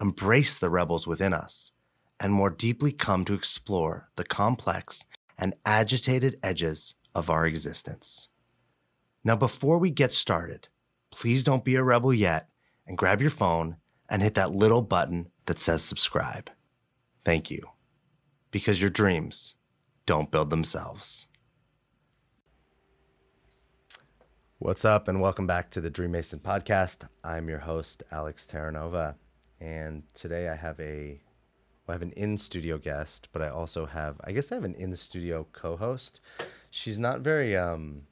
embrace the rebels within us, and more deeply come to explore the complex and agitated edges of our existence. Now, before we get started, please don't be a rebel yet and grab your phone and hit that little button that says subscribe. Thank you. Because your dreams don't build themselves. What's up, and welcome back to the Dream Mason podcast. I'm your host, Alex Terranova, and today I have a well, I have an in studio guest, but I also have I guess I have an in studio co-host. She's not very um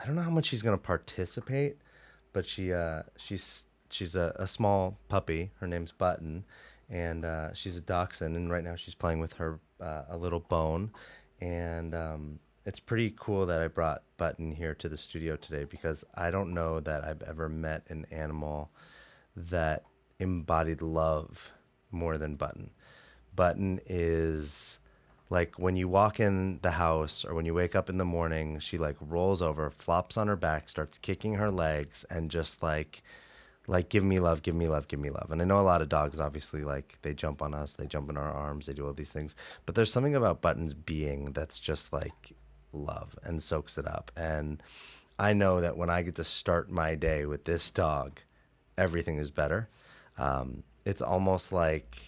I don't know how much she's gonna participate, but she uh she's she's a, a small puppy. Her name's Button, and uh, she's a dachshund, and right now she's playing with her uh, a little bone, and um, it's pretty cool that I brought Button here to the studio today because I don't know that I've ever met an animal that embodied love more than Button. Button is like when you walk in the house or when you wake up in the morning, she like rolls over, flops on her back, starts kicking her legs, and just like like give me love give me love give me love and i know a lot of dogs obviously like they jump on us they jump in our arms they do all these things but there's something about Button's being that's just like love and soaks it up. And I know that when I get to start my day with this dog, everything is better. Um, it's almost like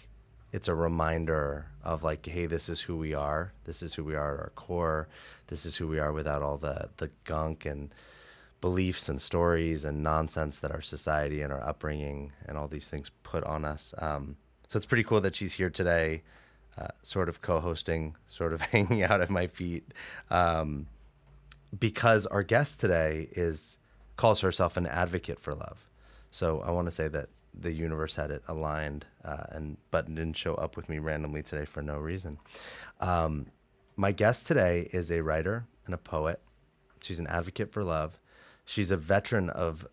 it's a reminder of like, hey, this is who we are. This is who we are at our core. This is who we are without all the the gunk and beliefs and stories and nonsense that our society and our upbringing and all these things put on us. Um, so it's pretty cool that she's here today uh, sort of co-hosting, sort of hanging out at my feet, um, because our guest today is calls herself an advocate for love. So I want to say that the universe had it aligned, uh, and Button didn't show up with me randomly today for no reason. Um, my guest today is a writer and a poet. She's an advocate for love. She's a veteran of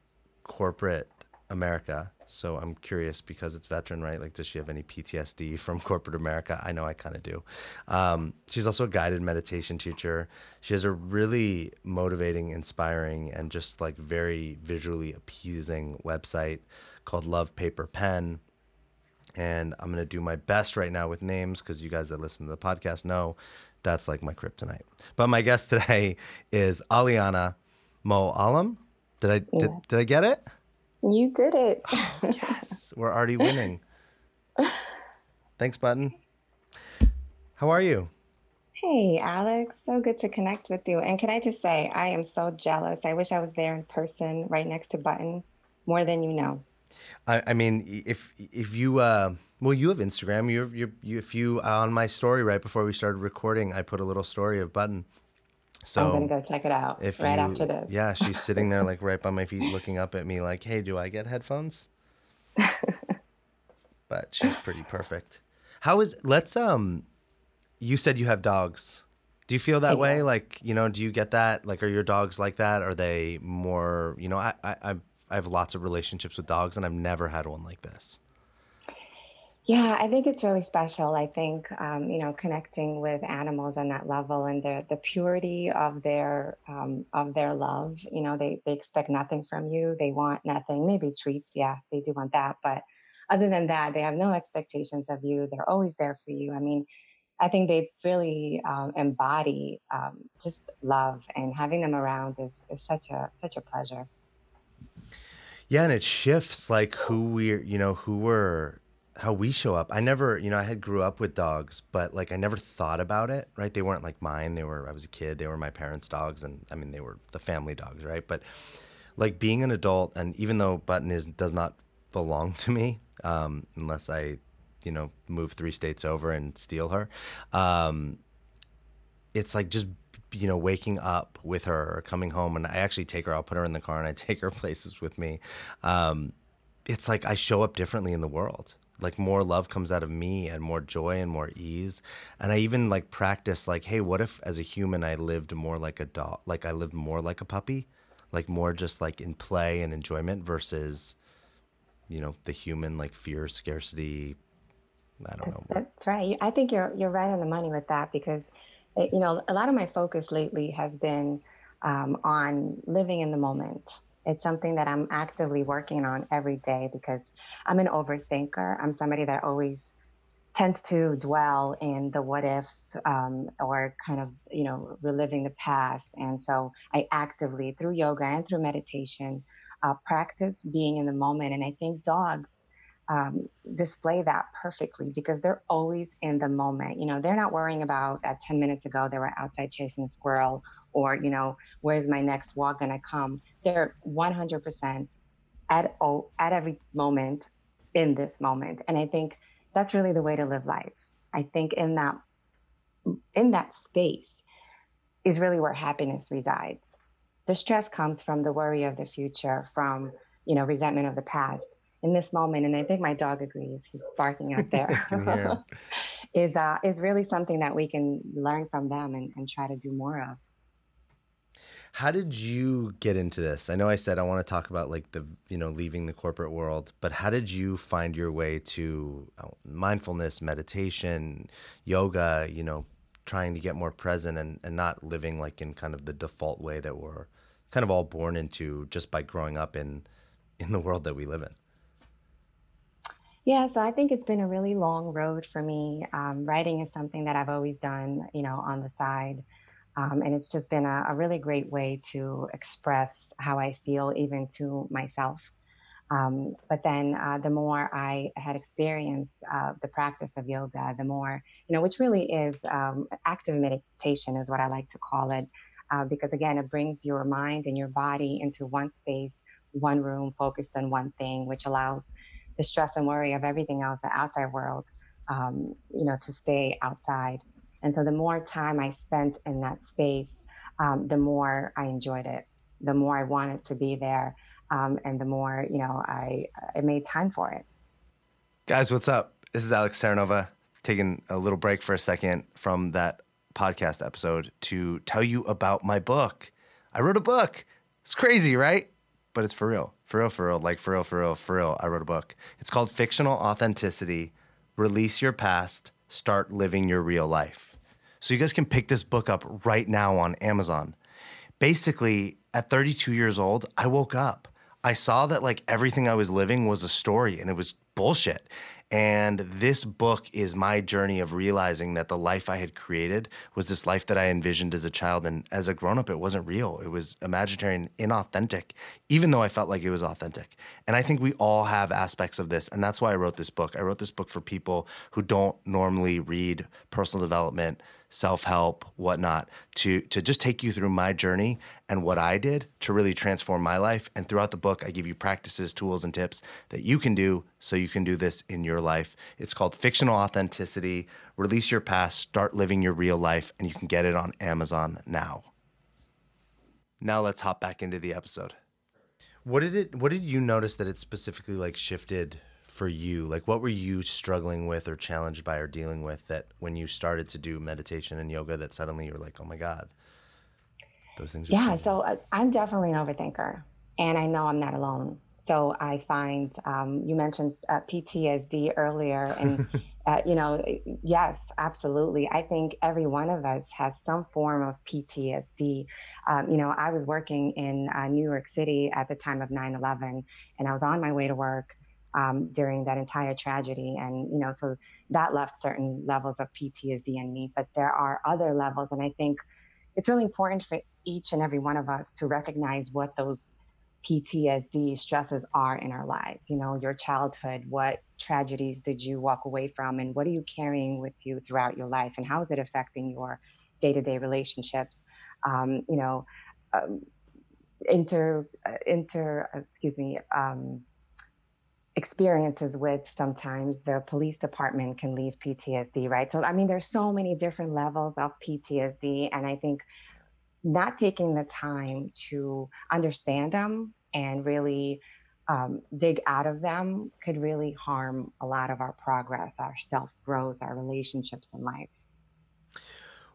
corporate America. So I'm curious because it's veteran, right? Like, does she have any PTSD from corporate America? I know I kind of do. Um, she's also a guided meditation teacher. She has a really motivating, inspiring, and just like very visually appeasing website called Love Paper Pen. And I'm going to do my best right now with names because you guys that listen to the podcast know that's like my kryptonite. But my guest today is Aliana Mo Alam. Did I yeah. did, did I get it? You did it. oh, yes, we're already winning. Thanks, Button. How are you? Hey, Alex. So good to connect with you. And can I just say, I am so jealous. I wish I was there in person, right next to Button, more than you know. I, I mean, if if you uh, well, you have Instagram. You're, you're you if you on my story right before we started recording, I put a little story of Button so I'm gonna go check it out if right you, after this. Yeah, she's sitting there like right by my feet, looking up at me, like, "Hey, do I get headphones?" but she's pretty perfect. How is? Let's um. You said you have dogs. Do you feel that way? Like, you know, do you get that? Like, are your dogs like that? Are they more? You know, I I I have lots of relationships with dogs, and I've never had one like this. Yeah, I think it's really special. I think um, you know connecting with animals on that level and the the purity of their um, of their love. You know, they they expect nothing from you. They want nothing. Maybe treats. Yeah, they do want that, but other than that, they have no expectations of you. They're always there for you. I mean, I think they really um, embody um, just love, and having them around is is such a such a pleasure. Yeah, and it shifts like who we're you know who we're how we show up. I never, you know, I had grew up with dogs, but like I never thought about it, right? They weren't like mine. They were I was a kid. They were my parents' dogs and I mean they were the family dogs, right? But like being an adult and even though Button is does not belong to me um, unless I, you know, move 3 states over and steal her. Um, it's like just you know waking up with her or coming home and I actually take her I'll put her in the car and I take her places with me. Um, it's like I show up differently in the world. Like more love comes out of me and more joy and more ease. And i even like practice like hey what if as a human i lived more like a dog like i lived more like a puppy? Like more just like in play and enjoyment versus you know the human like fear scarcity i don't know. That's right. I think you're you're right on the money with that because you know a lot of my focus lately has been um, on living in the moment. It's something that I'm actively working on every day because I'm an overthinker. I'm somebody that always tends to dwell in the what ifs um, or kind of you know reliving the past. And so i actively through yoga and through meditation uh, practice being in the moment. And i think dogs um, display that perfectly because they're always in the moment. You know they're not worrying about that 10 minutes ago they were outside chasing a squirrel or you know where's my next walk going to come? They're 100% at all, at every moment in this moment. And i think that's really the way to live life. I think in that in that space is really where happiness resides. The stress comes from the worry of the future from you know resentment of the past in this moment and i think my dog agrees he's barking out there is uh, is really something that we can learn from them and, and try to do more of how did you get into this? I know I said I want to talk about like the, you know, leaving the corporate world, but how did you find your way to uh, mindfulness, meditation, yoga, you know, trying to get more present and, and not living like in kind of the default way that we're kind of all born into just by growing up in in the world that we live in? Yeah, so I think it's been a really long road for me. Um, writing is something that I've always done, you know, on the side. Um, and it's just been a, a, really great way to express how I feel, even to myself. Um, but then uh, the more I had experienced uh, the practice of yoga, the more, you know, which really is um, active meditation, is what I like to call it. Uh, because again, it brings your mind and your body into one space, one room, focused on one thing, which allows the stress and worry of everything else, the outside world, um, you know, to stay outside. And so the more time I spent in that space, um, the more I enjoyed it, the more I wanted to be there, um, and the more you know I I made time for it. Guys, what's up? This is Alex Terranova taking a little break for a second from that podcast episode to tell you about my book. I wrote a book. It's crazy, right? But it's for real. For real, for real. Like for real, for real, for real. I wrote a book. It's called Fictional Authenticity Release Your Past, Start Living Your Real Life. So you guys can pick this book up right now on Amazon. Basically, at 32 years old, I woke up. I saw that like everything I was living was a story and it was bullshit. And this book is my journey of realizing that the life I had created was this life that I envisioned as a child. And as a grown up, it wasn't real. It was imaginary and inauthentic, even though I felt like it was authentic. And I think we all have aspects of this. And that's why I wrote this book. I wrote this book for people who don't normally read personal development self help, whatnot, to to just take you through my journey and what I did to really transform my life. And throughout the book, I give you practices, tools, and tips that you can do so you can do this in your life. It's called Fictional Authenticity. Release your past, start living your real life, and you can get it on Amazon now. Now let's hop back into the episode. What did it what did you notice that it specifically like shifted for you? Like, what were you struggling with or challenged by or dealing with that when you started to do meditation and yoga that suddenly you were like, oh my God, those things Yeah. Changing. So uh, I'm definitely an overthinker and I know I'm not alone. So I find um, you mentioned uh, PTSD earlier, and uh, you know, yes, absolutely. I think every one of us has some form of PTSD. Um, you know, I was working in uh, New York City at the time of 9/11, and I was on my way to work, um, during that entire tragedy. And, you know, so that left certain levels of PTSD in me. But there are other levels. And I think it's really important for each and every one of us to recognize what those PTSD stresses are in our lives. You know, your childhood, what tragedies did you walk away from, and what are you carrying with you throughout your life, and how is it affecting your day to day relationships? Um, you know, um, inter, uh, inter, uh, excuse me, um, experiences with sometimes the police department can leave PTSD, right? So, I mean, there's so many different levels of PTSD. And I think not taking the time to understand them and really um, dig out of them could really harm a lot of our progress, our self growth, our relationships in life.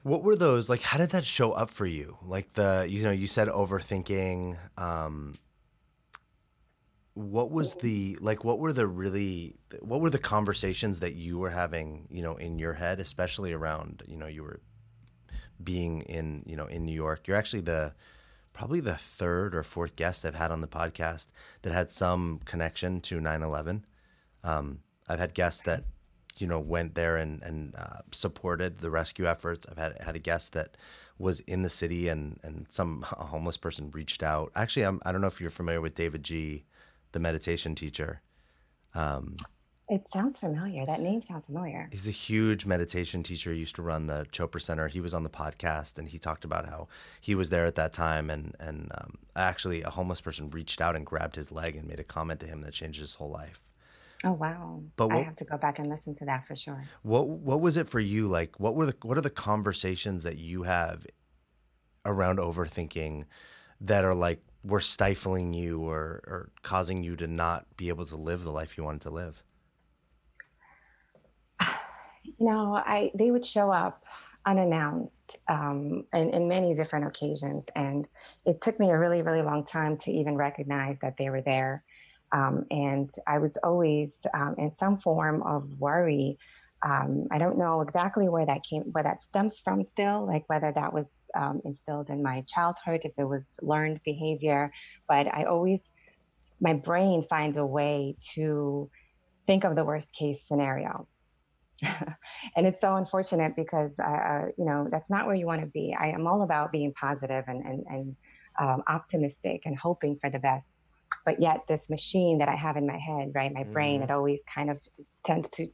What were those like? How did that show up for you? Like the you know you said overthinking. Um, what was the like? What were the really? What were the conversations that you were having? You know, in your head, especially around you know you were being in you know in New York. You're actually the probably the third or fourth guest I've had on the podcast that had some connection to 9/11. Um, I've had guests that you know went there and and uh, supported the rescue efforts. I've had had a guest that was in the city and and some homeless person reached out. Actually, I'm, I don't know if you're familiar with davidji, the meditation teacher. Um, it sounds familiar. That name sounds familiar. He's a huge meditation teacher. He used to run the Chopra Center. He was on the podcast and he talked about how he was there at that time. And, and um, actually, a homeless person reached out and grabbed his leg and made a comment to him that changed his whole life. Oh wow! But what, I have to go back and listen to that for sure. What What was it for you? Like, what were the What are the conversations that you have around overthinking that are like were stifling you or or causing you to not be able to live the life you wanted to live? you know, I they would show up unannounced um, in, in many different occasions, and it took me a really, really long time to even recognize that they were there. Um, and I was always um, in some form of worry. Um, I don't know exactly where that came, where that stems from. Still, like whether that was um, instilled in my childhood, if it was learned behavior, but I always, my brain finds a way to think of the worst case scenario and it's so unfortunate because uh, uh, you know that's not where you want to be. I am all about being positive and and, and um, optimistic and hoping for the best. But yet, this machine that I have in my head, right, my mm-hmm. brain, it always kind of tends to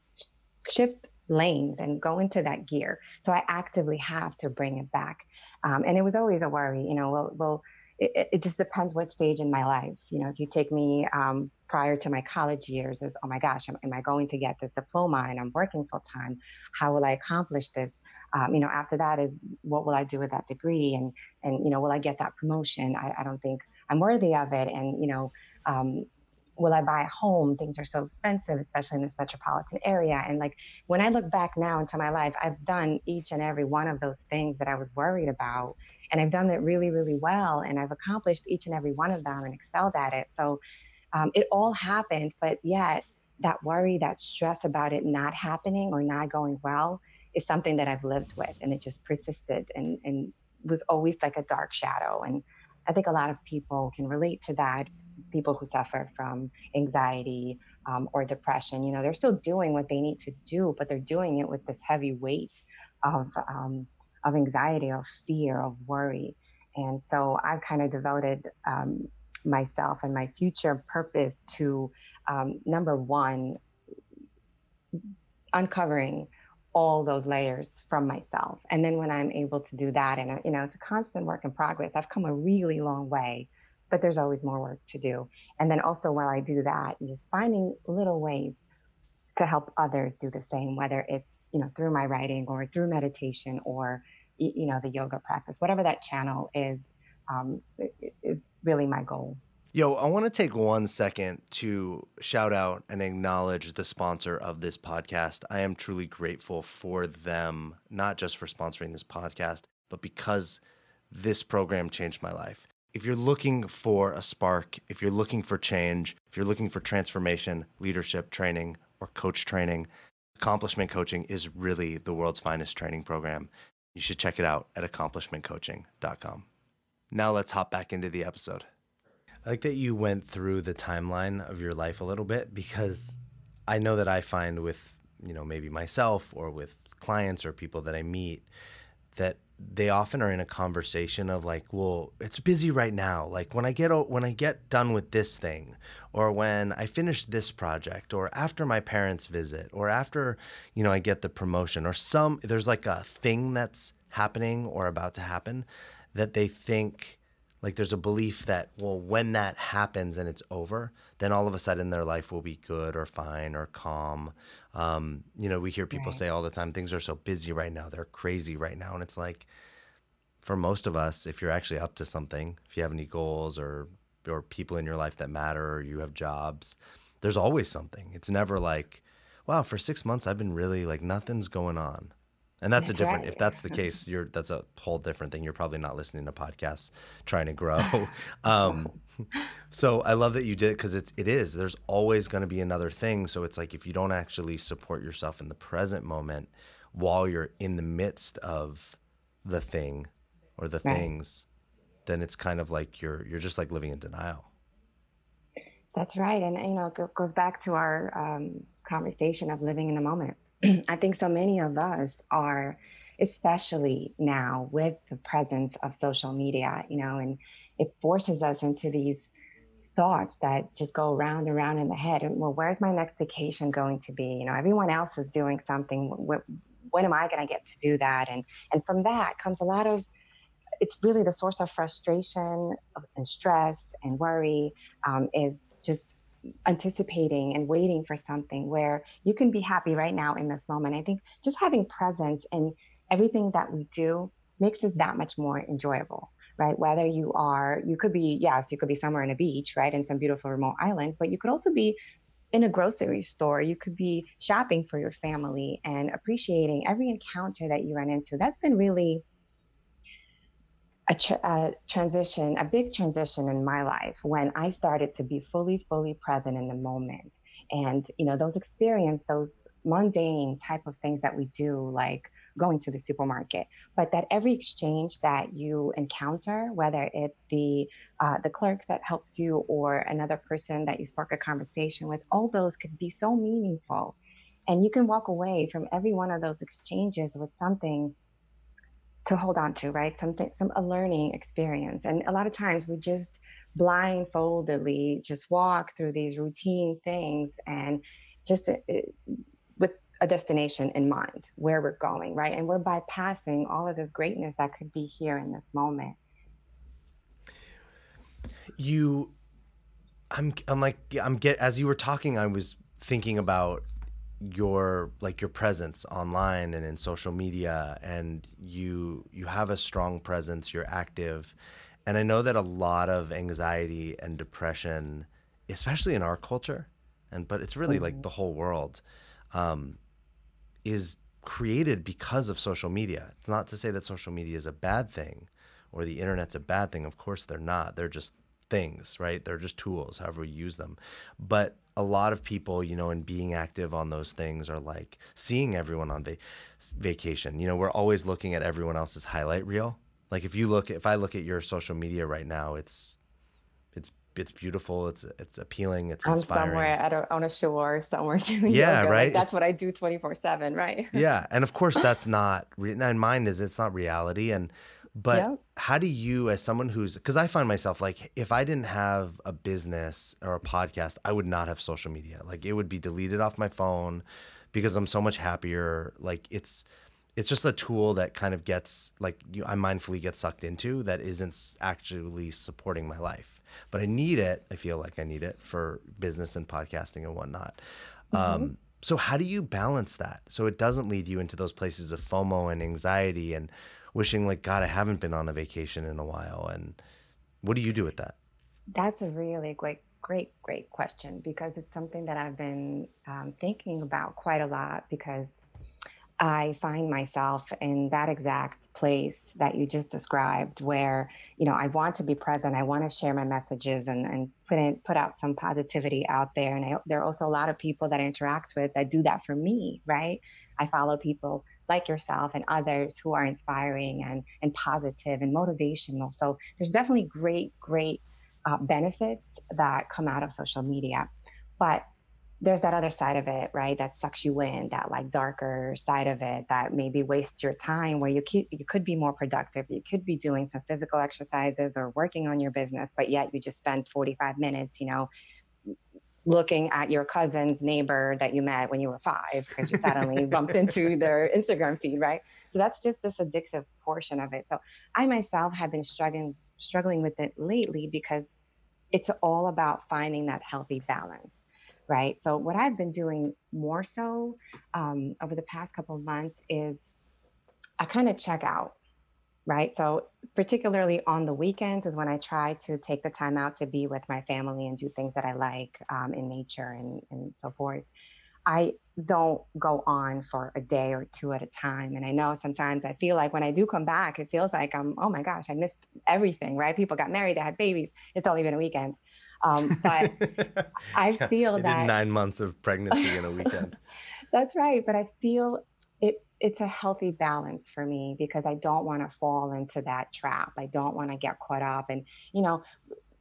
shift lanes and go into that gear. So I actively have to bring it back. Um, and it was always a worry, you know. Well, well it, it, just depends what stage in my life. You know, if you take me um, prior to my college years, is oh my gosh, am, am, I going to get this diploma and I'm working full time? How will I accomplish this? Um, you know, after that is what will I do with that degree? And and you know, will I get that promotion? I, I don't think I'm worthy of it. And you know, um, will I buy a home? Things are so expensive, especially in this metropolitan area. And like when I look back now into my life, I've done each and every one of those things that I was worried about and I've done it really, really well. And I've accomplished each and every one of them and excelled at it. So um, it all happened, but yet that worry, that stress about it not happening or not going well is something that I've lived with. And it just persisted and, and was always like a dark shadow. And I think a lot of people can relate to that. People who suffer from anxiety um, or depression, you know, they're still doing what they need to do, but they're doing it with this heavy weight of um, of anxiety, of fear, of worry. And so I've kind of devoted um, myself and my future purpose to um, number one, uncovering all those layers from myself. And then when I'm able to do that, and you know, it's a constant work in progress. I've come a really long way, but there's always more work to do. And then also while I do that, just finding little ways to help others do the same, whether it's, you know, through my writing or through meditation or, you know, the yoga practice, whatever that channel is, um, is really my goal. Yo, I want to take one second to shout out and acknowledge the sponsor of this podcast. I am truly grateful for them, not just for sponsoring this podcast, but because this program changed my life. If you're looking for a spark, if you're looking for change, if you're looking for transformation, leadership training, or coach training, accomplishment coaching is really the world's finest training program. You should check it out at accomplishmentcoaching.com. Now let's hop back into the episode. I like that you went through the timeline of your life a little bit because I know that I find with, you know, maybe myself or with clients or people that I meet that they often are in a conversation of like, well, it's busy right now. Like when I get when I get done with this thing, or when I finish this project, or after my parents visit, or after you know I get the promotion, or some there's like a thing that's happening or about to happen that they think like there's a belief that well when that happens and it's over then all of a sudden their life will be good or fine or calm um, you know we hear people right. say all the time things are so busy right now they're crazy right now and it's like for most of us if you're actually up to something if you have any goals or or people in your life that matter or you have jobs, there's always something. It's never like, wow, for six months I've been really like nothing's going on. And that's, that's a different. Right. If that's the case, you're that's a whole different thing. You're probably not listening to podcasts, trying to grow. um, so I love that you did because it's it is. There's always going to be another thing. So it's like if you don't actually support yourself in the present moment while you're in the midst of the thing or the right. things, then it's kind of like you're you're just like living in denial. That's right, and you know, it goes back to our um, conversation of living in the moment. I think so many of us are, especially now with the presence of social media, you know, and it forces us into these thoughts that just go around and around in the head. And well, where's my next vacation going to be? You know, everyone else is doing something. When, when am I going to get to do that? And and from that comes a lot of it's really the source of frustration and stress and worry um, is just anticipating and waiting for something where you can be happy right now in this moment. I think just having presence in everything that we do makes us that much more enjoyable, right? Whether you are, you could be, yes, you could be somewhere in a beach, right, in some beautiful remote island, but you could also be in a grocery store. You could be shopping for your family and appreciating every encounter that you run into. That's been really a, tra- a, transition, a big transition in my life when I started to be fully, fully present in the moment. And, you know, those experience, those mundane type of things that we do, like going to the supermarket, but that every exchange that you encounter, whether it's the, uh, the clerk that helps you or another person that you spark a conversation with, all those could be so meaningful. And you can walk away from every one of those exchanges with something to hold on to, right? Something, some a learning experience. And a lot of times we just blindfoldedly just walk through these routine things and just uh, with a destination in mind, where we're going, right? And we're bypassing all of this greatness that could be here in this moment. You, I'm, I'm like, I'm get as you were talking, I was thinking about your like your presence online and in social media and you you have a strong presence you're active. And i know that a lot of anxiety and depression especially in our culture and but it's really mm-hmm. like the whole world um, is created because of social media. It's not to say that social media is a bad thing or the internet's a bad thing. Of course they're not. They're just things right they're just tools however we use them but a lot of people, you know, in being active on those things are like seeing everyone on va- vacation. You know, we're always looking at everyone else's highlight reel. Like if you look, if I look at your social media right now, it's it's it's beautiful. It's it's appealing. It's I'm inspiring. somewhere at a, on a shore somewhere doing yeah, yoga. right. Like, that's it's, what I do twenty four seven, right? yeah, and of course that's not. And mine is it's not reality, and but yeah. how do you, as someone who's, because I find myself like, if I didn't have a business or a podcast, I would not have social media. Like it would be deleted off my phone because I'm so much happier. Like it's, it's just a tool that kind of gets like you, I mindfully get sucked into that isn't actually supporting my life. But I need it. I feel like I need it for business and podcasting and whatnot. Mm-hmm. Um, so how do you balance that so it doesn't lead you into those places of FOMO and anxiety and wishing like God, I haven't been on a vacation in a while. And what do you do with that? That's a really great, great, great question because it's something that I've been um, thinking about quite a lot because I find myself in that exact place that you just described where, you know, I want to be present. I want to share my messages and, and put in, put out some positivity out there. And I, there are also a lot of people that I interact with that do that for me, right? I follow people like yourself and others who are inspiring and, and positive and motivational. So there's definitely great, great uh, benefits that come out of social media. But there's that other side of it, right? That sucks you in, that like darker side of it that maybe wastes your time where you could, you could be more productive. You could be doing some physical exercises or working on your business, but yet you just spent 45 minutes, you know, looking at your cousin's neighbor that you met when you were five because you suddenly bumped into their Instagram feed, right? So that's just this addictive portion of it. So I myself have been struggling struggling with it lately because it's all about finding that healthy balance, right? So what I've been doing more so um, over the past couple of months is I kind of check out right? So, particularly on the weekends is when I try to take the time out to be with my family and do things that I like um, in nature and, and so forth. I don't go on for a day or two at a time. And I know sometimes I feel like when I do come back, it feels like I'm, oh my gosh, I missed everything, right? People got married, they had babies. It's only been a weekend. Um, but I yeah, feel that nine months of pregnancy in a weekend. That's right. But I feel it it's a healthy balance for me because I don't want to fall into that trap. I don't want to get caught up. And, you know,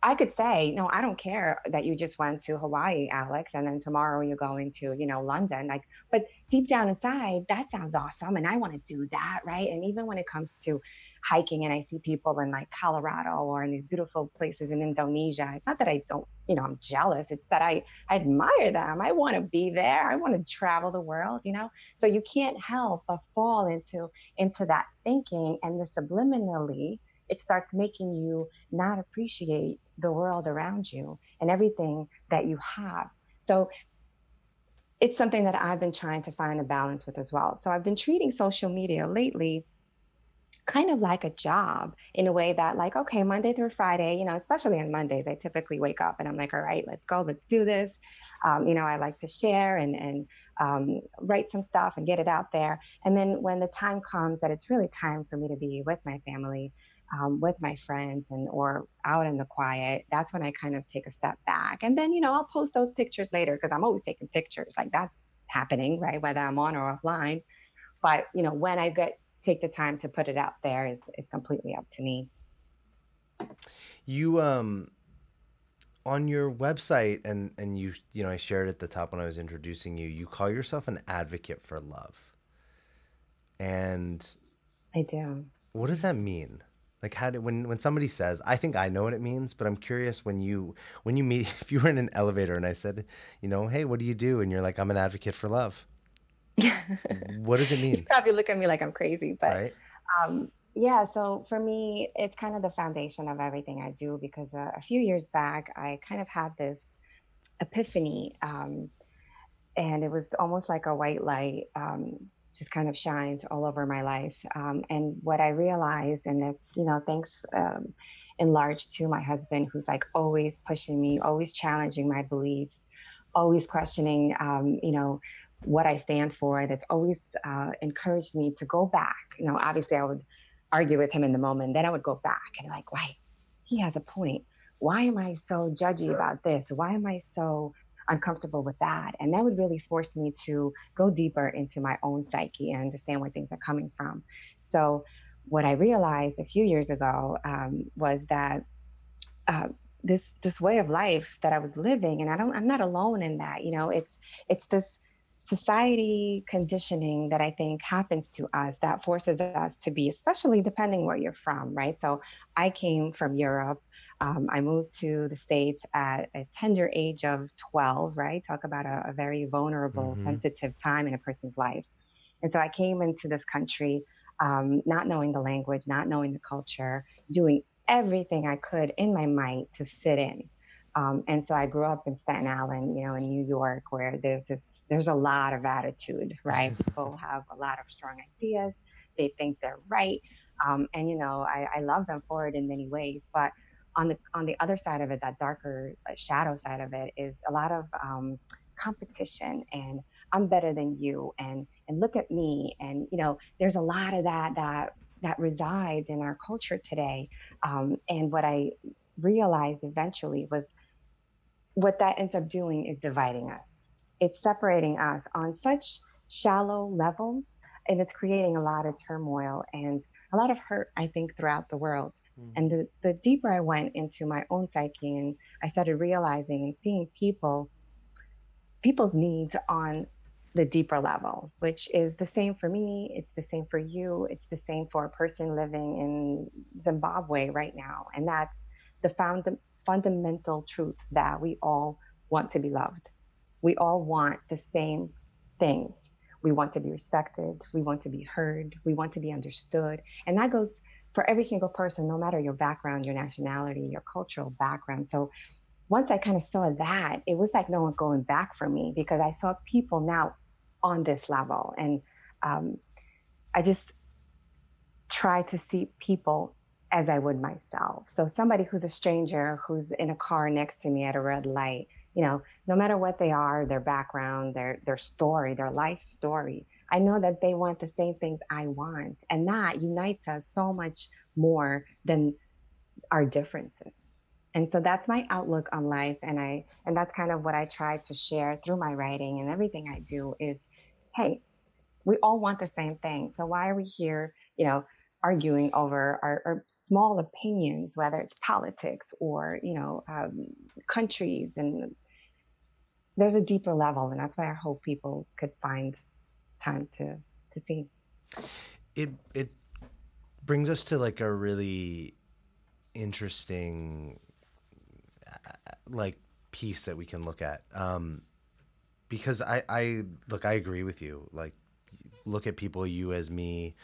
I could say, no, I don't care that you just went to Hawaii, Alex, and then tomorrow you're going to, you know, London. Like, but deep down inside, that sounds awesome. And I want to do that. Right. And even when it comes to hiking and I see people in like Colorado or in these beautiful places in Indonesia, it's not that I don't, you know, I'm jealous. It's that I, I admire them. I want to be there. I want to travel the world, you know? So you can't help but fall into, into that thinking and the subliminally it starts making you not appreciate the world around you and everything that you have. So it's something that I've been trying to find a balance with as well. So I've been treating social media lately kind of like a job in a way that like okay monday through friday you know especially on mondays i typically wake up and i'm like all right let's go let's do this um, you know i like to share and and um, write some stuff and get it out there and then when the time comes that it's really time for me to be with my family um, with my friends and or out in the quiet that's when i kind of take a step back. And then you know i'll post those pictures later because i'm always taking pictures like that's happening right whether i'm on or offline. But you know when i get take the time to put it out there is is completely up to me. You um on your website and and you you know i shared at the top when i was introducing you you call yourself an advocate for love. And i do. what does that mean like how do when when somebody says, I think I know what it means, but I'm curious when you when you meet if you were in an elevator and I said, you know, hey, what do you do? And you're like, I'm an advocate for love. what does it mean? You probably look at me like I'm crazy, but right? um, yeah. So for me, it's kind of the foundation of everything I do because uh, a few years back, I kind of had this epiphany, um, and it was almost like a white light. Um, just kind of shined all over my life. Um, and what I realized, and it's, you know, thanks um, in large to my husband, who's like always pushing me, always challenging my beliefs, always questioning, um, you know, what I stand for. That's always uh, encouraged me to go back. You know, obviously I would argue with him in the moment, then I would go back and like, why? He has a point. Why am I so judgy about this? Why am I so uncomfortable with that. And that would really force me to go deeper into my own psyche and understand where things are coming from. So, what I realized a few years ago um, was that uh, this this way of life that I was living, and I don't, I'm not alone in that. You know, it's it's this society conditioning that I think happens to us that forces us to be, especially depending where you're from, right? So I came from Europe. Um, I moved to the States at a tender age of 12, right? Talk about a, a very vulnerable, mm-hmm. sensitive time in a person's life. And so I came into this country um, not knowing the language, not knowing the culture, doing everything I could in my might to fit in. Um, and so I grew up in Staten Island, you know, in New York, where there's this, there's a lot of attitude, right? People have a lot of strong ideas. They think they're right. Um, and, you know, I, I love them for it in many ways. But on the on the other side of it, that darker uh, shadow side of it is a lot of um, competition and I'm better than you and and look at me and you know there's a lot of that that that resides in our culture today. Um, and what I realized eventually was what that ends up doing is dividing us. It's separating us on such shallow levels and it's creating a lot of turmoil and a lot of hurt, I think, throughout the world. Mm-hmm. And the, the deeper I went into my own psyche and I started realizing and seeing people, people's needs on the deeper level, which is the same for me. It's the same for you. It's the same for a person living in Zimbabwe right now. And that's the found, fundamental truth that we all want to be loved. We all want the same things we want to be respected. We want to be heard. We want to be understood. And that goes for every single person, no matter your background, your nationality, your cultural background. So once I kind of saw that, it was like no one going back for me because I saw people now on this level. And um, I just, try to see people as I would myself. So somebody who's a stranger who's in a car next to me at a red light, you know, no matter what they are, their background, their their story, their life story, I know that they want the same things I want. And that unites us so much more than our differences. And so that's my outlook on life. And I and that's kind of what I try to share through my writing and everything I do is, hey, we all want the same thing. So why are we here, you know, arguing over our, our small opinions, whether it's politics or, you know, um, countries and there's a deeper level. And that's why I hope people could find time to to see. It it brings us to like a really interesting uh, like piece that we can look at. Um, because I I look I agree with you. Like look at people you as me,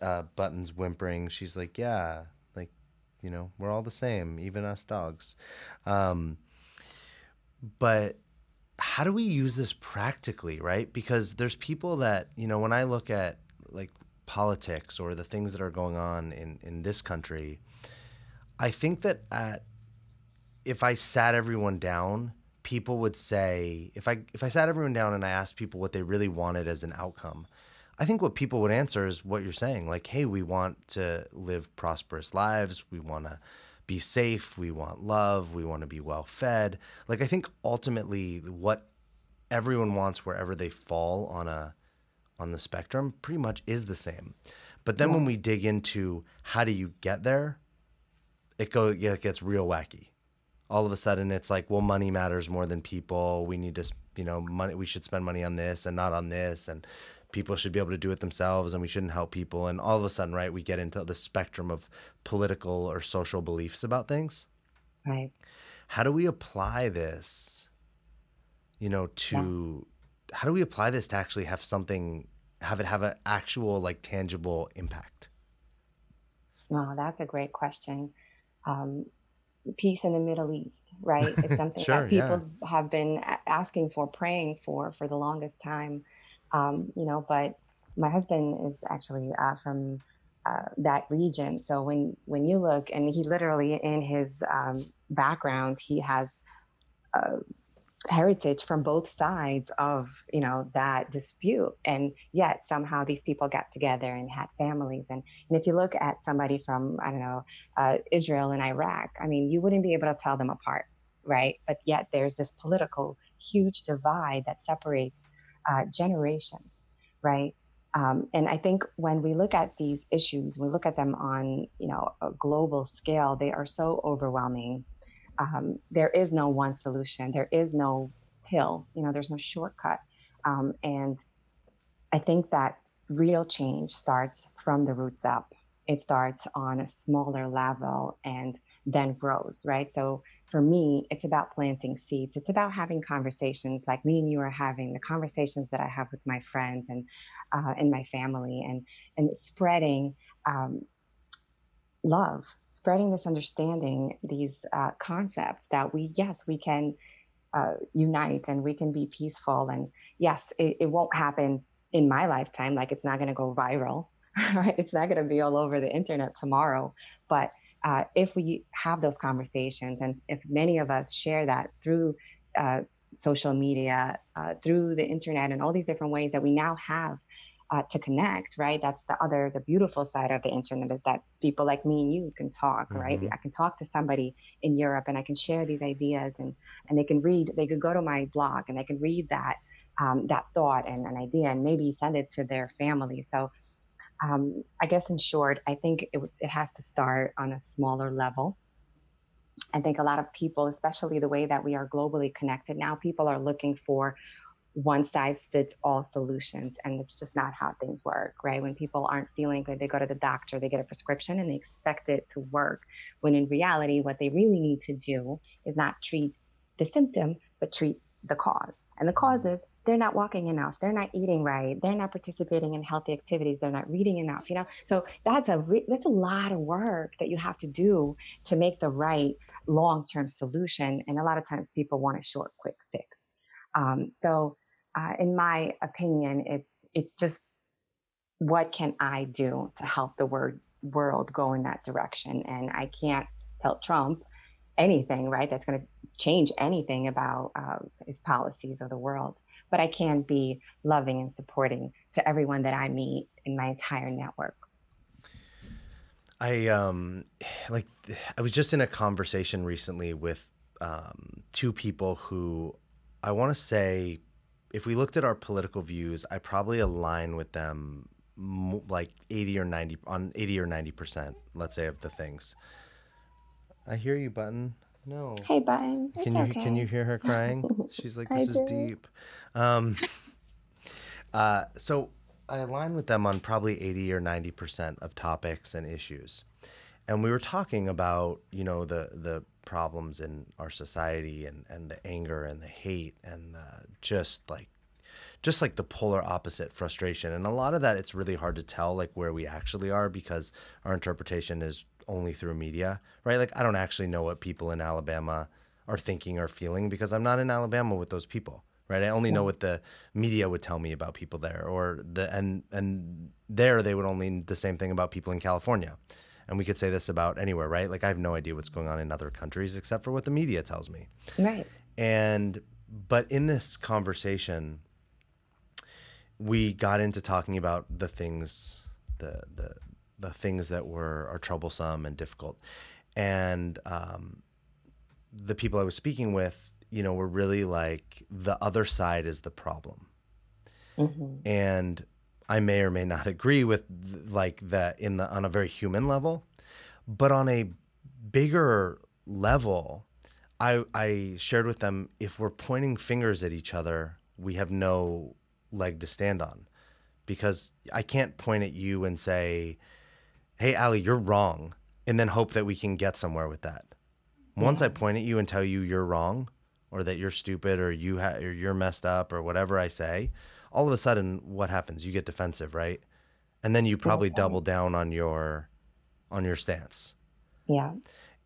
uh, Button's whimpering. She's like, yeah, like you know we're all the same, even us dogs. Um, but how do we use this practically, right? Because there's people that, you know, when I look at like politics or the things that are going on in, in this country, I think that at if I sat everyone down, people would say if I if I sat everyone down and I asked people what they really wanted as an outcome, I think what people would answer is what you're saying, like, hey, we want to live prosperous lives, we want to be safe, we want love, we want to be well fed. Like I think ultimately what everyone wants wherever they fall on a on the spectrum pretty much is the same. But then yeah. when we dig into how do you get there, it go it gets real wacky. All of a sudden it's like, well, money matters more than people. We need to, you know, money we should spend money on this and not on this and people should be able to do it themselves and we shouldn't help people. And all of a sudden right we get into the spectrum of political or social beliefs about things. Right. How do we apply this you know to yeah. how do we apply this to actually have something have it have an actual like tangible impact? Well that's a great question. Um, peace in the middle east right? It's something sure, that people yeah. have been asking for praying for for the longest time um, you know, but my husband is actually uh, from uh, that region. So when when you look, and he literally in his um, background, he has uh, heritage from both sides of you know that dispute, and yet somehow these people got together and had families. And and if you look at somebody from I don't know uh, Israel and Iraq, I mean, you wouldn't be able to tell them apart, right? But yet there's this political huge divide that separates uh, generations, right? Um, and I think when we look at these issues, we look at them on you know a global scale, they are so overwhelming. Um, there is no one solution. There is no pill. You know, there's no shortcut. Um, and I think that real change starts from the roots up. It starts on a smaller level and then grows, right? So for me, it's about planting seeds. It's about having conversations like me and you are having, the conversations that I have with my friends and uh, and my family, and and spreading um, love, spreading this understanding, these uh, concepts that we yes we can uh, unite and we can be peaceful, and yes it, it won't happen in my lifetime. Like it's not going to go viral, right? It's not going to be all over the internet tomorrow, but uh, if we have those conversations and if many of us share that through uh, social media, uh, through the internet, and all these different ways that we now have uh, to connect, right? That's the other, the beautiful side of the internet is that people like me and you can talk, mm-hmm. right? I can talk to somebody in Europe and I can share these ideas and, and they can read, they could go to my blog and they can read that, um, that thought and an idea and maybe send it to their family. So um, I guess in short, I think it, it has to start on a smaller level. I think a lot of people, especially the way that we are globally connected now, people are looking for one size fits all solutions. And it's just not how things work, right? When people aren't feeling good, they go to the doctor, they get a prescription, and they expect it to work. When in reality, what they really need to do is not treat the symptom, but treat the cause. And the cause is they're not walking enough, they're not eating right, they're not participating in healthy activities, they're not reading enough, you know. So that's a re- that's a lot of work that you have to do to make the right long-term solution and a lot of times people want a short quick fix. Um, so uh, in my opinion, it's it's just what can I do to help the word world go in that direction. And I can't tell Trump anything, right? That's going to change anything about uh, his policies or the world. But I can be loving and supporting to everyone that I meet in my entire network. I um like I was just in a conversation recently with um, two people who I want to say if we looked at our political views, I probably align with them like 80 or 90 on 80 or 90%, let's say of the things. I hear you, Button. No. Hey, Button. Can you okay. can you hear her crying? She's like, this is deep. Um, uh, so I align with them on probably 80 or 90% of topics and issues. And we were talking about, you know, the the problems in our society and, and the anger and the hate and the just like just like the polar opposite frustration. And a lot of that it's really hard to tell like where we actually are because our interpretation is only through media, right? Like I don't actually know what people in Alabama are thinking or feeling because I'm not in Alabama with those people, right? I only know what the media would tell me about people there, or the and and there they would only the same thing about people in California, and we could say this about anywhere, right? Like I have no idea what's going on in other countries except for what the media tells me, right? And but in this conversation, we got into talking about the things the the the things that were are troublesome and difficult. And um, the people I was speaking with, you know, were really like the other side is the problem. Mm-hmm. And I may or may not agree with like that in the on a very human level, but on a bigger level, I I shared with them if we're pointing fingers at each other, we have no leg to stand on. Because I can't point at you and say, hey, Ali, you're wrong, and then hope that we can get somewhere with that. Once I mm-hmm. point at you and tell you you're wrong, or that you're stupid, or you ha- or you're messed up, or whatever I say, all of a sudden, what happens? You get defensive, right? And then you probably double down on your on your stance. Yeah.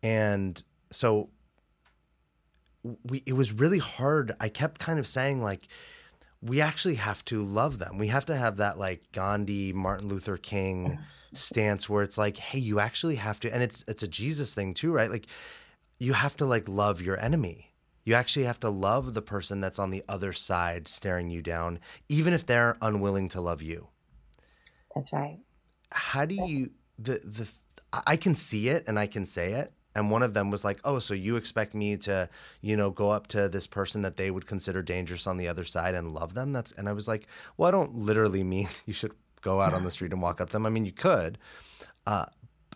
And so we it was really hard. I kept kind of saying like we actually have to love them. We have to have that like Gandhi, Martin Luther King stance where it's like, hey, you actually have to, and it's it's a Jesus thing too, right? Like, you have to like love your enemy. You actually have to love the person that's on the other side staring you down, even if they're unwilling to love you. That's right. How do you the the I can see it and I can say it. And one of them was like, "Oh, so you expect me to, you know, go up to this person that they would consider dangerous on the other side and love them?" That's and I was like, "Well, I don't literally mean you should go out on the street and walk up to them. I mean, you could. Uh,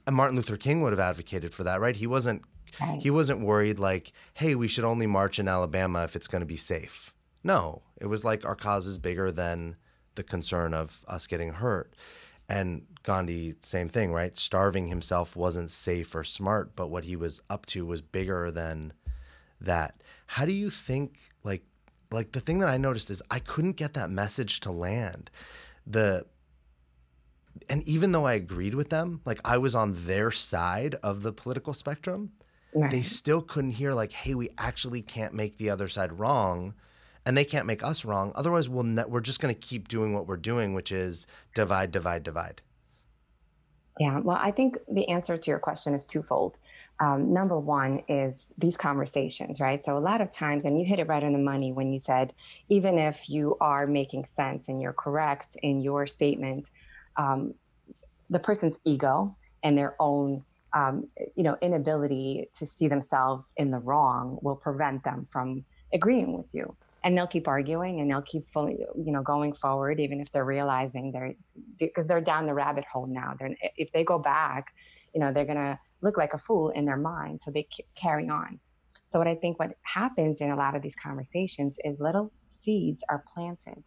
and Martin Luther King would have advocated for that, right? He wasn't right. he wasn't worried like, hey, we should only march in Alabama if it's going to be safe. No, it was like our cause is bigger than the concern of us getting hurt. And Gandhi, same thing, right? Starving himself wasn't safe or smart, but what he was up to was bigger than that. How do you think like like the thing that I noticed is I couldn't get that message to land. The and even though I agreed with them, like I was on their side of the political spectrum, right. they still couldn't hear like, "Hey, we actually can't make the other side wrong." And they can't make us wrong. Otherwise, we'll ne- we're just going to keep doing what we're doing, which is divide, divide, divide. Yeah, well, I think the answer to your question is twofold. Um, number one is these conversations, right? So, a lot of times, and you hit it right on the money when you said, even if you are making sense and you're correct in your statement, um, the person's ego and their own um, you know inability to see themselves in the wrong will prevent them from agreeing with you. And they'll keep arguing and they'll keep fully you know going forward even if they're realizing they're because they're down the rabbit hole now. They're if they go back you know they're gonna look like a fool in their mind so they carry on. So what i think what happens in a lot of these conversations is little seeds are planted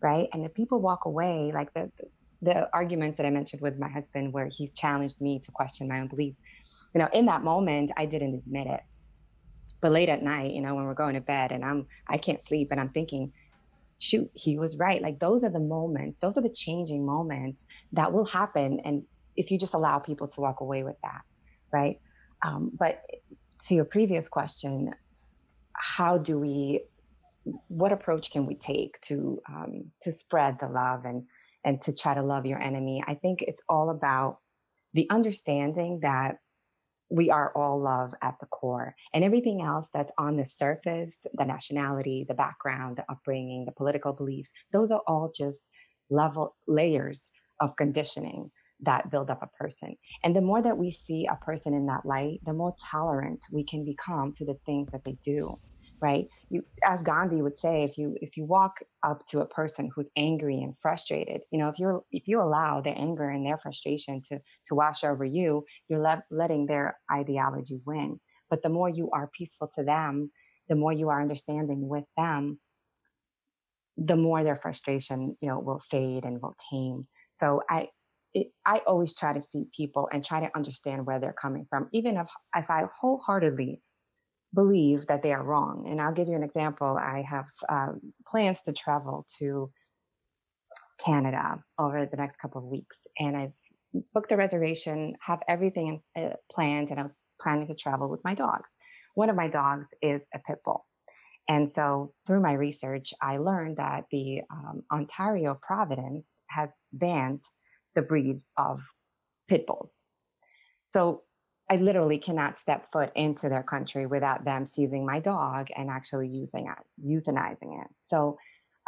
right? And the people walk away like the the arguments that I mentioned with my husband, where he's challenged me to question my own beliefs, you know, in that moment, I didn't admit it. But late at night, you know, when we're going to bed and I'm, I can't sleep and I'm thinking, shoot, he was right. Like those are the moments, those are the changing moments that will happen. And if you just allow people to walk away with that, right? Um, but to your previous question, how do we, what approach can we take to um, to spread the love and and to try to love your enemy. I think it's all about the understanding that we are all love at the core and everything else that's on the surface the nationality the background the upbringing the political beliefs those are all just level layers of conditioning that build up a person and the more that we see a person in that light the more tolerant we can become to the things that they do right? You as gandhi would say if you if you walk up to a person who's angry and frustrated you know if you're if you allow their anger and their frustration to to wash over you you're le- letting their ideology win. But the more you are peaceful to them the more you are understanding with them the more their frustration you know will fade and will tame. So i it, I always try to see people and try to understand where they're coming from, even if, if I wholeheartedly believe that they are wrong. And I'll give you an example. I have um, plans to travel to Canada over the next couple of weeks, and I've booked a reservation, have everything uh, planned, and I was planning to travel with my dogs. One of my dogs is a pit bull. And so through my research, I learned that the um, Ontario Providence has banned the breed of pit bulls. So I literally cannot step foot into their country without them seizing my dog and actually euthanizing it. So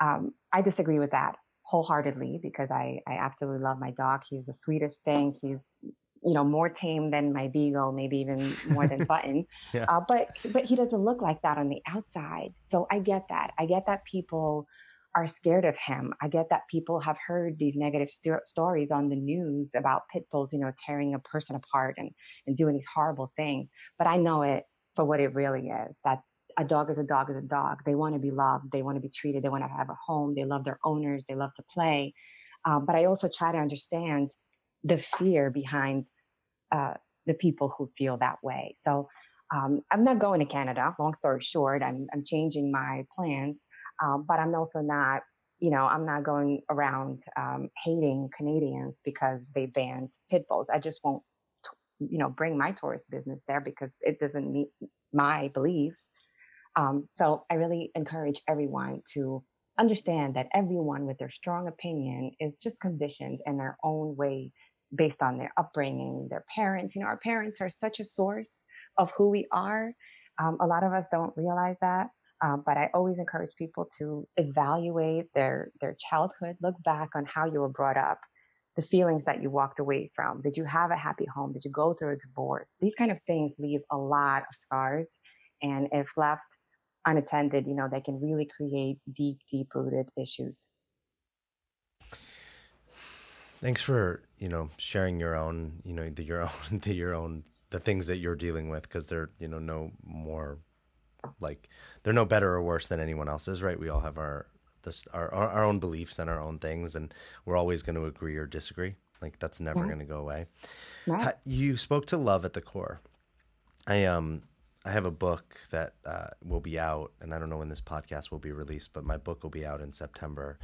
um, I disagree with that wholeheartedly because I, I absolutely love my dog. He's the sweetest thing. He's you know more tame than my beagle, maybe even more than Button. yeah. uh, but but he doesn't look like that on the outside. So I get that. I get that people are scared of him. I get that people have heard these negative st- stories on the news about pit bulls, you know, tearing a person apart and, and doing these horrible things. But I know it for what it really is that a dog is a dog is a dog. They want to be loved. They want to be treated. They want to have a home. They love their owners. They love to play. Um, but I also try to understand the fear behind uh, the people who feel that way. So um, I'm not going to Canada. Long story short, I'm I'm changing my plans, um, but I'm also not, you know, I'm not going around um, hating Canadians because they banned pit bulls. I just won't, you know, bring my tourist business there because it doesn't meet my beliefs. Um, so I really encourage everyone to understand that everyone with their strong opinion is just conditioned in their own way based on their upbringing, their parents. You know, our parents are such a source of who we are. Um, a lot of us don't realize that. Um, but I always encourage people to evaluate their their childhood, look back on how you were brought up, the feelings that you walked away from. Did you have a happy home? Did you go through a divorce? These kind of things leave a lot of scars, and if left unattended, you know, they can really create deep, deep rooted issues. Thanks for you know sharing your own you know the, your own the, your own the things that you're dealing with because they're you know no more like they're no better or worse than anyone else's right? We all have our this our our own beliefs and our own things and we're always going to agree or disagree. Like that's never yeah. going to go away. Right. you spoke to love at the core. I um i have a book that uh, will be out and i don't know when this podcast will be released but my book will be out in september.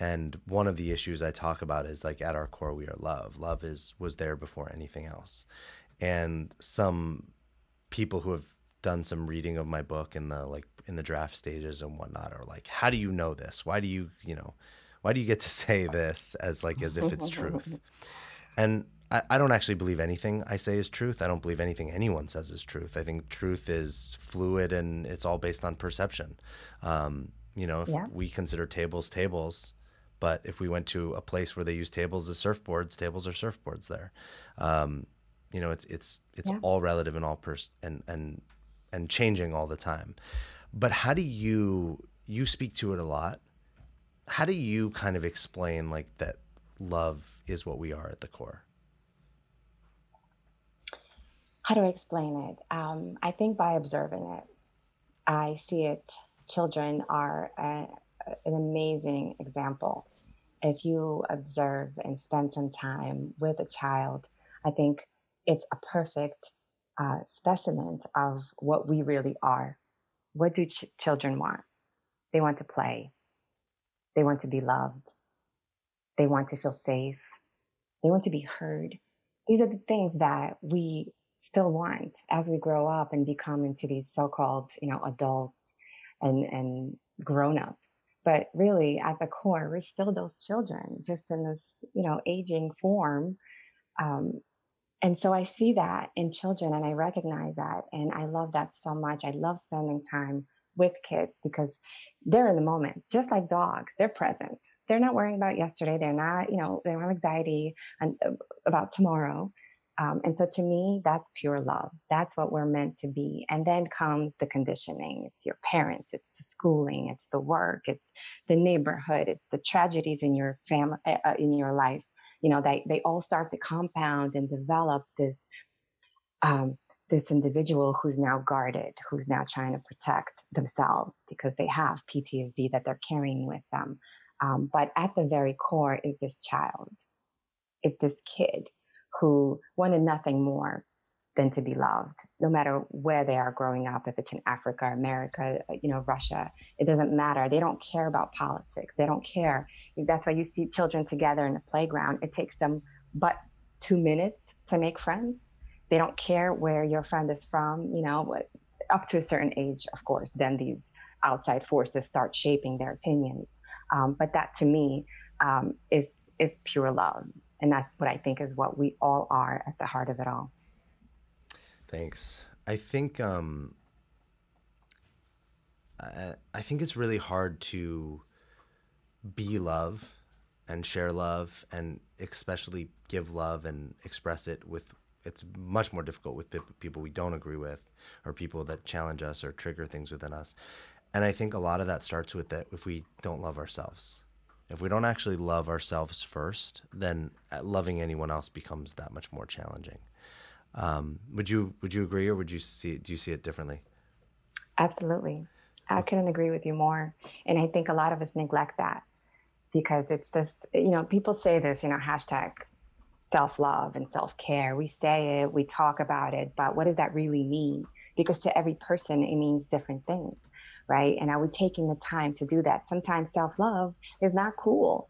And one of the issues i talk about is like at our core we are love. Love is was there before anything else and some people who have done some reading of my book in the like in the draft stages and whatnot are like how do you know this? Why do you you know why do you get to say this as like as if it's truth? And I, I don't actually believe anything i say is truth. I don't believe anything anyone says is truth. I think truth is fluid and it's all based on perception. Um, you know if yeah. we consider tables tables but if we went to a place where they use tables as surfboards tables are surfboards there. Um, you know, it's it's it's yeah. all relative and all pers and and and changing all the time. But how do you you speak to it a lot? How do you kind of explain like that love is what we are at the core? How do I explain it? Um, I think by observing it. I see it. Children are a, an amazing example. If you observe and spend some time with a child, I think it's a perfect uh, specimen of what we really are. What do ch- children want? They want to play. They want to be loved. They want to feel safe. They want to be heard. These are the things that we still want as we grow up and become into these so-called, you know, adults and, and grown-ups. But really at the core, we're still those children, just in this, you know, aging form. Um, and so I see that in children and I recognize that. And I love that so much. I love spending time with kids because they're in the moment, just like dogs. They're present. They're not worrying about yesterday. They're not, you know, they don't have anxiety uh, about tomorrow. Um, and so to me, that's pure love. That's what we're meant to be. And then comes the conditioning. It's your parents, it's the schooling, it's the work, it's the neighborhood, it's the tragedies in your family, uh, uh, in your life. You know, they, they all start to compound and develop this, um, this individual who's now guarded, who's now trying to protect themselves because they have PTSD that they're carrying with them. Um, but at the very core is this child, is this kid who wanted nothing more than to be loved, no matter where they are growing up, if it's in Africa, America, you know, Russia, it doesn't matter. They don't care about politics. They don't care. That's why you see children together in the playground. It takes them but two minutes to make friends. They don't care where your friend is from, you know, up to a certain age, of course, then these outside forces start shaping their opinions. Um, but that to me um, is is pure love. And that's what I think is what we all are at the heart of it all. Thanks. I think um, I, I think it's really hard to be love and share love and especially give love and express it with it's much more difficult with people we don't agree with or people that challenge us or trigger things within us and i think a lot of that starts with that if we don't love ourselves if we don't actually love ourselves first, then uh, loving anyone else becomes that much more challenging. Um, would you would you agree, or would you see do you see it differently? Absolutely, I couldn't agree with you more. And I think a lot of us neglect that because it's this. You know, people say this. You know, hashtag self love and self care. We say it, we talk about it, but what does that really mean? because to every person it means different things right and are we taking the time to do that sometimes self-love is not cool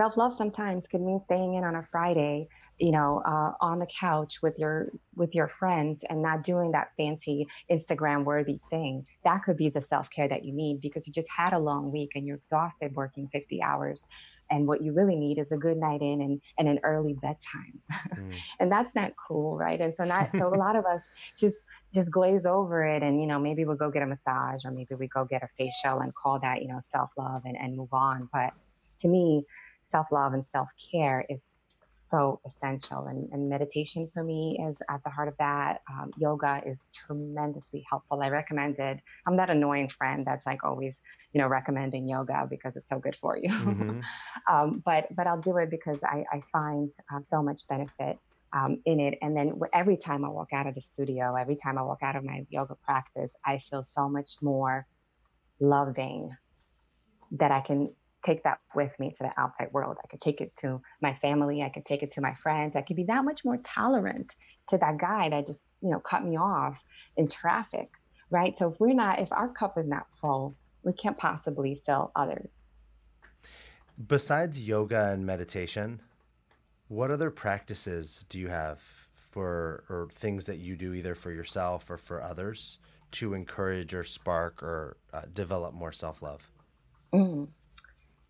self-love sometimes could mean staying in on a friday you know uh, on the couch with your with your friends and not doing that fancy instagram worthy thing. That could be the self-care that you need because you just had a long week and you're exhausted working 50 hours. And what you really need is a good night in and, and an early bedtime. Mm. and that's not cool right? And so not so a lot of us just just glaze over it and you know maybe we'll go get a massage or maybe we go get a facial and call that you know self-love and, and move on. But to me self-love and self-care is so essential. And, and, meditation for me is at the heart of that. Um, yoga is tremendously helpful. I recommend it. I'm that annoying friend that's like always, you know, recommending yoga because it's so good for you. Mm-hmm. um, but but I'll do it because I, I find uh, so much benefit um, in it. And then every time I walk out of the studio, every time I walk out of my yoga practice, I feel so much more loving that I can take that with me to the outside world. I could take it to my family. I could take it to my friends. I could be that much more tolerant to that guy that just, you know, cut me off in traffic. Right. So if we're not, if our cup is not full, we can't possibly fill others. Besides yoga and meditation, what other practices do you have for, or things that you do either for yourself or for others to encourage or spark or uh, develop more self love? Mm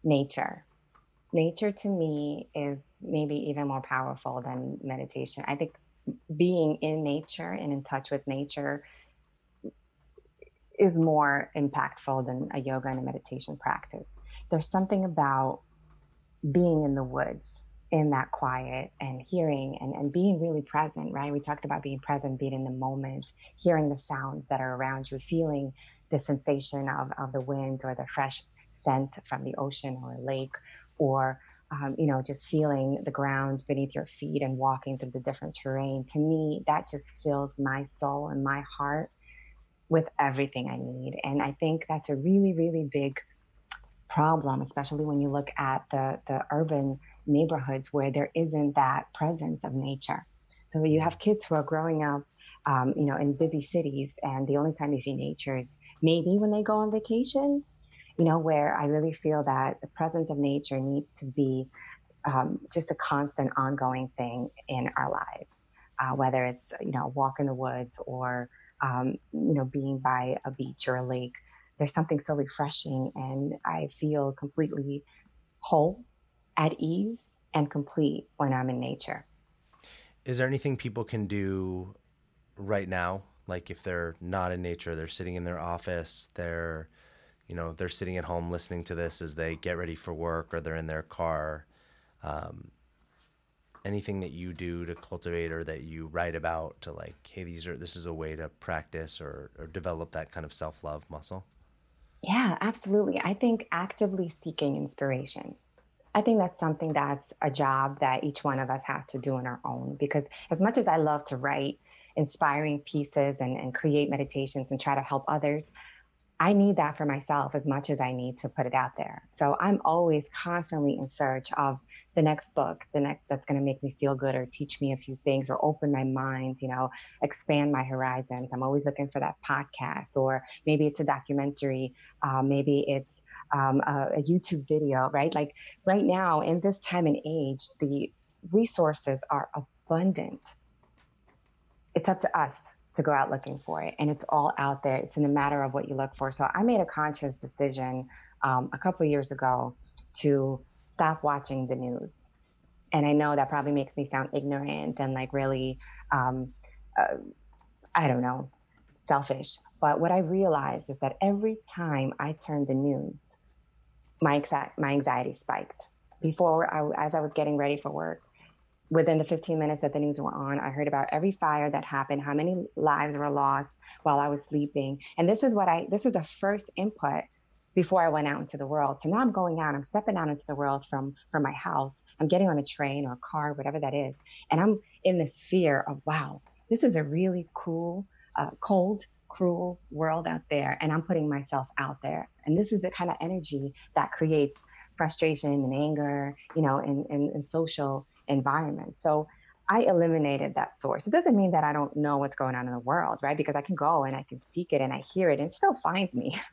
nature. Nature to me is maybe even more powerful than meditation. I think being in nature and in touch with nature is more impactful than a yoga and a meditation practice. There's something about being in the woods in that quiet and hearing and, and being really present, right? We talked about being present, being in the moment, hearing the sounds that are around you, feeling the sensation of, of the wind or the fresh scent from the ocean or a lake, or um, you know, just feeling the ground beneath your feet and walking through the different terrain. To me, that just fills my soul and my heart with everything I need. And I think that's a really, really big problem, especially when you look at the, the urban neighborhoods where there isn't that presence of nature. So you have kids who are growing up, um, you know, in busy cities, and the only time they see nature is maybe when they go on vacation, you know, where I really feel that the presence of nature needs to be um, just a constant, ongoing thing in our lives, uh, whether it's, you know, a walk in the woods or, um, you know, being by a beach or a lake. There's something so refreshing, and I feel completely whole, at ease, and complete when I'm in nature. is there anything people can do right now? Like if they're not in nature, they're sitting in their office, they're, you know, they're sitting at home listening to this as they get ready for work or they're in their car. Um, anything that you do to cultivate or that you write about to like, hey, these are this is a way to practice or, or develop that kind of self love muscle? Yeah, absolutely. I think actively seeking inspiration. I think that's something that's a job that each one of us has to do on our own because as much as I love to write inspiring pieces and, and create meditations and try to help others, I need that for myself as much as I need to put it out there. So I'm always constantly in search of the next book, the next that's going to make me feel good or teach me a few things or open my mind, you know, expand my horizons. I'm always looking for that podcast or maybe it's a documentary, uh, maybe it's um, a, a YouTube video, right? Like right now in this time and age, the resources are abundant. It's up to us to go out looking for it. And it's all out there. It's in a matter of what you look for. So I made a conscious decision um, a couple years ago to stop watching the news. And I know that probably makes me sound ignorant and like really, um, uh, I don't know, selfish. But what I realized is that every time I turned the news, my, exa- my anxiety spiked. Before, I, as I was getting ready for work, within the 15 minutes that the news were on, I heard about every fire that happened, how many lives were lost while I was sleeping. And this is what I, this is the first input before I went out into the world. So now I'm going out, I'm stepping out into the world from, from my house. I'm getting on a train or a car, whatever that is. And I'm in this fear of, wow, this is a really cool, uh, cold, cruel world out there. And I'm putting myself out there. And this is the kind of energy that creates frustration and anger, you know, and, and, and social environment. So I eliminated that source. It doesn't mean that I don't know what's going on in the world, right? Because I can go and I can seek it and I hear it and it still finds me.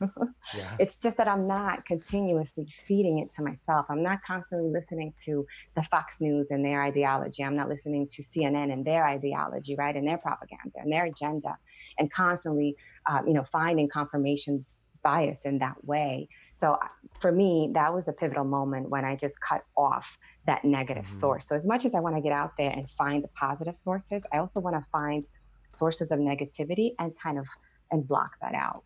yeah. It's just that I'm not continuously feeding it to myself. I'm not constantly listening to the Fox News and their ideology. I'm not listening to CNN and their ideology, right? And their propaganda and their agenda and constantly, um, you know, finding confirmation bias in that way. So uh, for me, that was a pivotal moment when I just cut off that negative mm-hmm. source. So as much as I want to get out there and find the positive sources, I also want to find sources of negativity and kind of and block that out.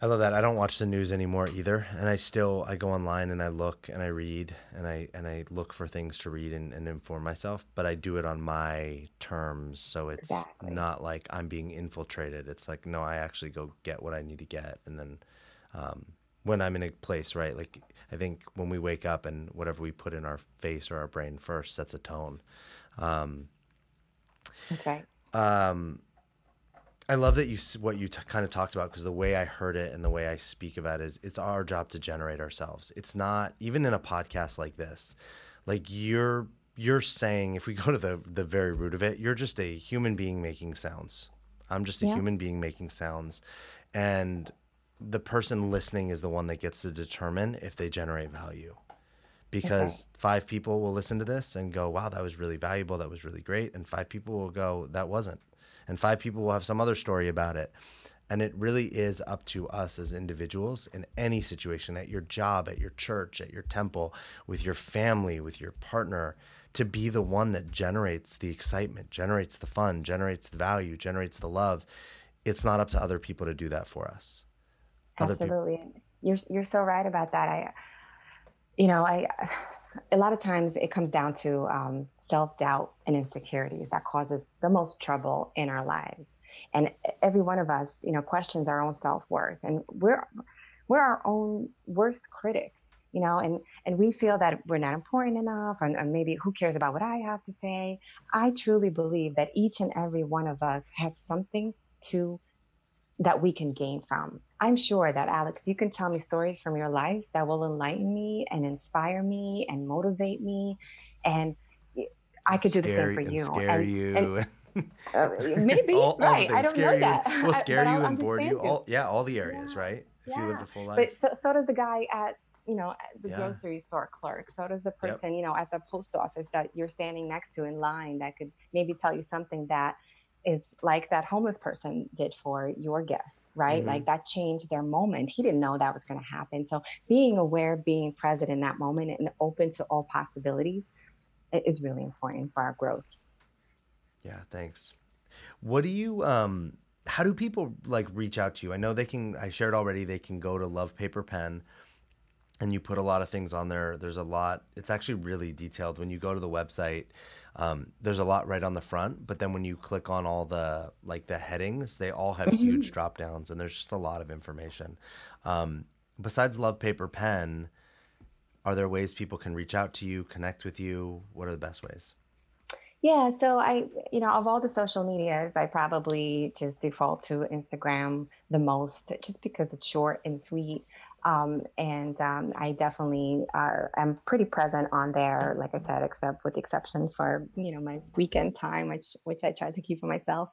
I love that. I don't watch the news anymore either, and I still I go online and I look and I read and I and I look for things to read and, and inform myself. But I do it on my terms, so it's exactly. not like I'm being infiltrated. It's like no, I actually go get what I need to get, and then um, when I'm in a place, right? Like I think when we wake up and whatever we put in our face or our brain first sets a tone. Um, That's right. Um, I love that you what you t- kind of talked about because the way I heard it and the way I speak about it is it's our job to generate ourselves. It's not even in a podcast like this. Like you're you're saying if we go to the the very root of it, you're just a human being making sounds. I'm just a yeah. human being making sounds and the person listening is the one that gets to determine if they generate value. Because okay. five people will listen to this and go wow that was really valuable. That was really great. And five people will go that wasn't. And five people will have some other story about it. And it really is up to us as individuals in any situation at your job at your church at your temple with your family with your partner to be the one that generates the excitement generates the fun generates the value generates the love. It's not up to other people to do that for us Absolutely. You're you're so right about that. I you know, I a lot of times it comes down to um, self-doubt and insecurities that causes the most trouble in our lives and every one of us you know questions our own self-worth and we're we're our own worst critics you know and and we feel that we're not important enough and, and maybe who cares about what i have to say i truly believe that each and every one of us has something to that we can gain from I'm sure that Alex, you can tell me stories from your life that will enlighten me and inspire me and motivate me, and I could do the same for you. Scare and, you. And, uh, maybe all, right. All I don't know that. We'll scare you and board you. All, yeah, all the areas, yeah. right? If yeah. you lived a full life. But so, so does the guy at you know the yeah. grocery store clerk. So does the person yep. you know at the post office that you're standing next to in line that could maybe tell you something that is like that homeless person did for your guest, right? Mm-hmm. Like that changed their moment. He didn't know that was going to happen. So being aware, being present in that moment and open to all possibilities is really important for our growth. Yeah, thanks. What do you um how do people like reach out to you? I know they can I shared already they can go to Love Paper Pen and you put a lot of things on there. There's a lot. It's actually really detailed when you go to the website. Um, there's a lot right on the front, but then when you click on all the like the headings, they all have mm-hmm. huge drop downs, and there's just a lot of information. Um, besides Love Paper Pen, are there ways people can reach out to you, connect with you? What are the best ways? Yeah, so I, you know, of all the social medias, I probably just default to Instagram the most, just because it's short and sweet. Um, and um, I definitely are, am pretty present on there, like I said, except with the exception for you know my weekend time, which which I try to keep for myself.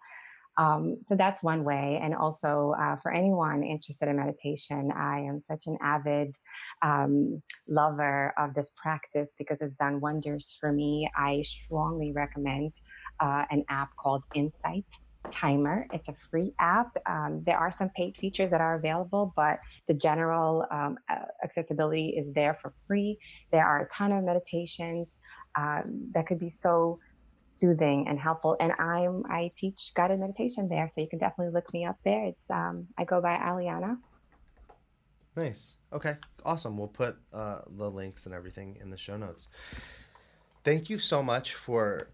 Um, so that's one way. And also uh, for anyone interested in meditation, I am such an avid um, lover of this practice because it's done wonders for me. I strongly recommend uh, an app called Insight timer. It's a free app. Um, there are some paid features that are available, but the general um, accessibility is there for free. There are a ton of meditations um, that could be so soothing and helpful. And I'm I teach guided meditation there, so you can definitely look me up there. It's um, I go by Alyana. Nice. Okay. Awesome. We'll put uh, the links and everything in the show notes. Thank you so much for.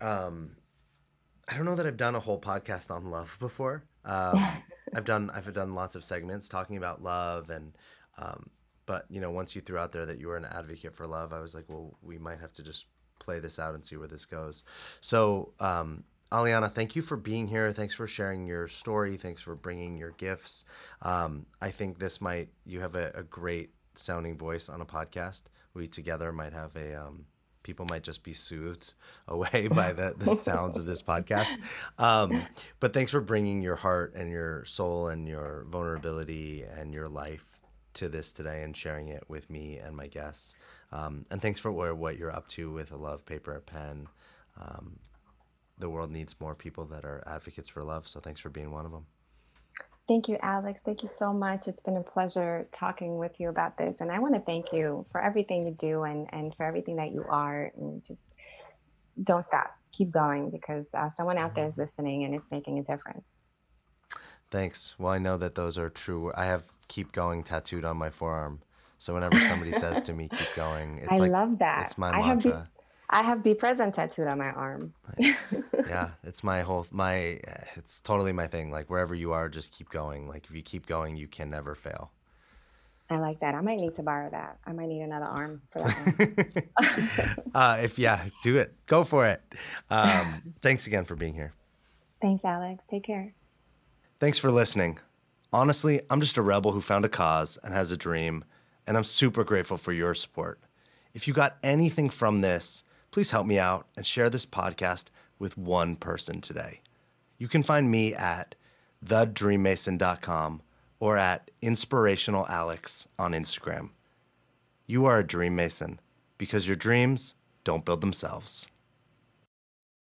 I don't know that I've done a whole podcast on love before. Um, I've done I've done lots of segments talking about love and. Um, but you know, once you threw out there that you were an advocate for love, I was like, well, we might have to just play this out and see where this goes. So, um, Alyana, thank you for being here. Thanks for sharing your story. Thanks for bringing your gifts. Um, I think this might, you have a, a, great sounding voice on a podcast. We together might have a, um, people might just be soothed away by the, the sounds of this podcast. Um, but thanks for bringing your heart and your soul and your vulnerability and your life to this today and sharing it with me and my guests. Um, and thanks for what, what you're up to with a love paper pen. Um, the world needs more people that are advocates for love. So thanks for being one of them. Thank you, Alex. Thank you so much. It's been a pleasure talking with you about this. And I want to thank you for everything you do and, and for everything that you are. And just don't stop. Keep going because uh, someone out there is listening and it's making a difference. Thanks. Well, I know that those are true. I have keep going tattooed on my forearm. So whenever somebody says to me, keep going, it's I like, love that. It's my I mantra. Have be, I have be present tattooed on my arm. yeah, it's my whole, my, it's totally my thing. Like wherever you are, just keep going. Like if you keep going, you can never fail. I like that. I might need to borrow that. I might need another arm for that one. uh, if yeah, do it. Go for it. Um, thanks again for being here. Thanks, Alex. Take care. Thanks for listening. Honestly, I'm just a rebel who found a cause and has a dream, and I'm super grateful for your support. If you got anything from this, please help me out and share this podcast with one person today. You can find me at thedreammason.com or at inspirationalalex on Instagram. You are a dream mason because your dreams don't build themselves.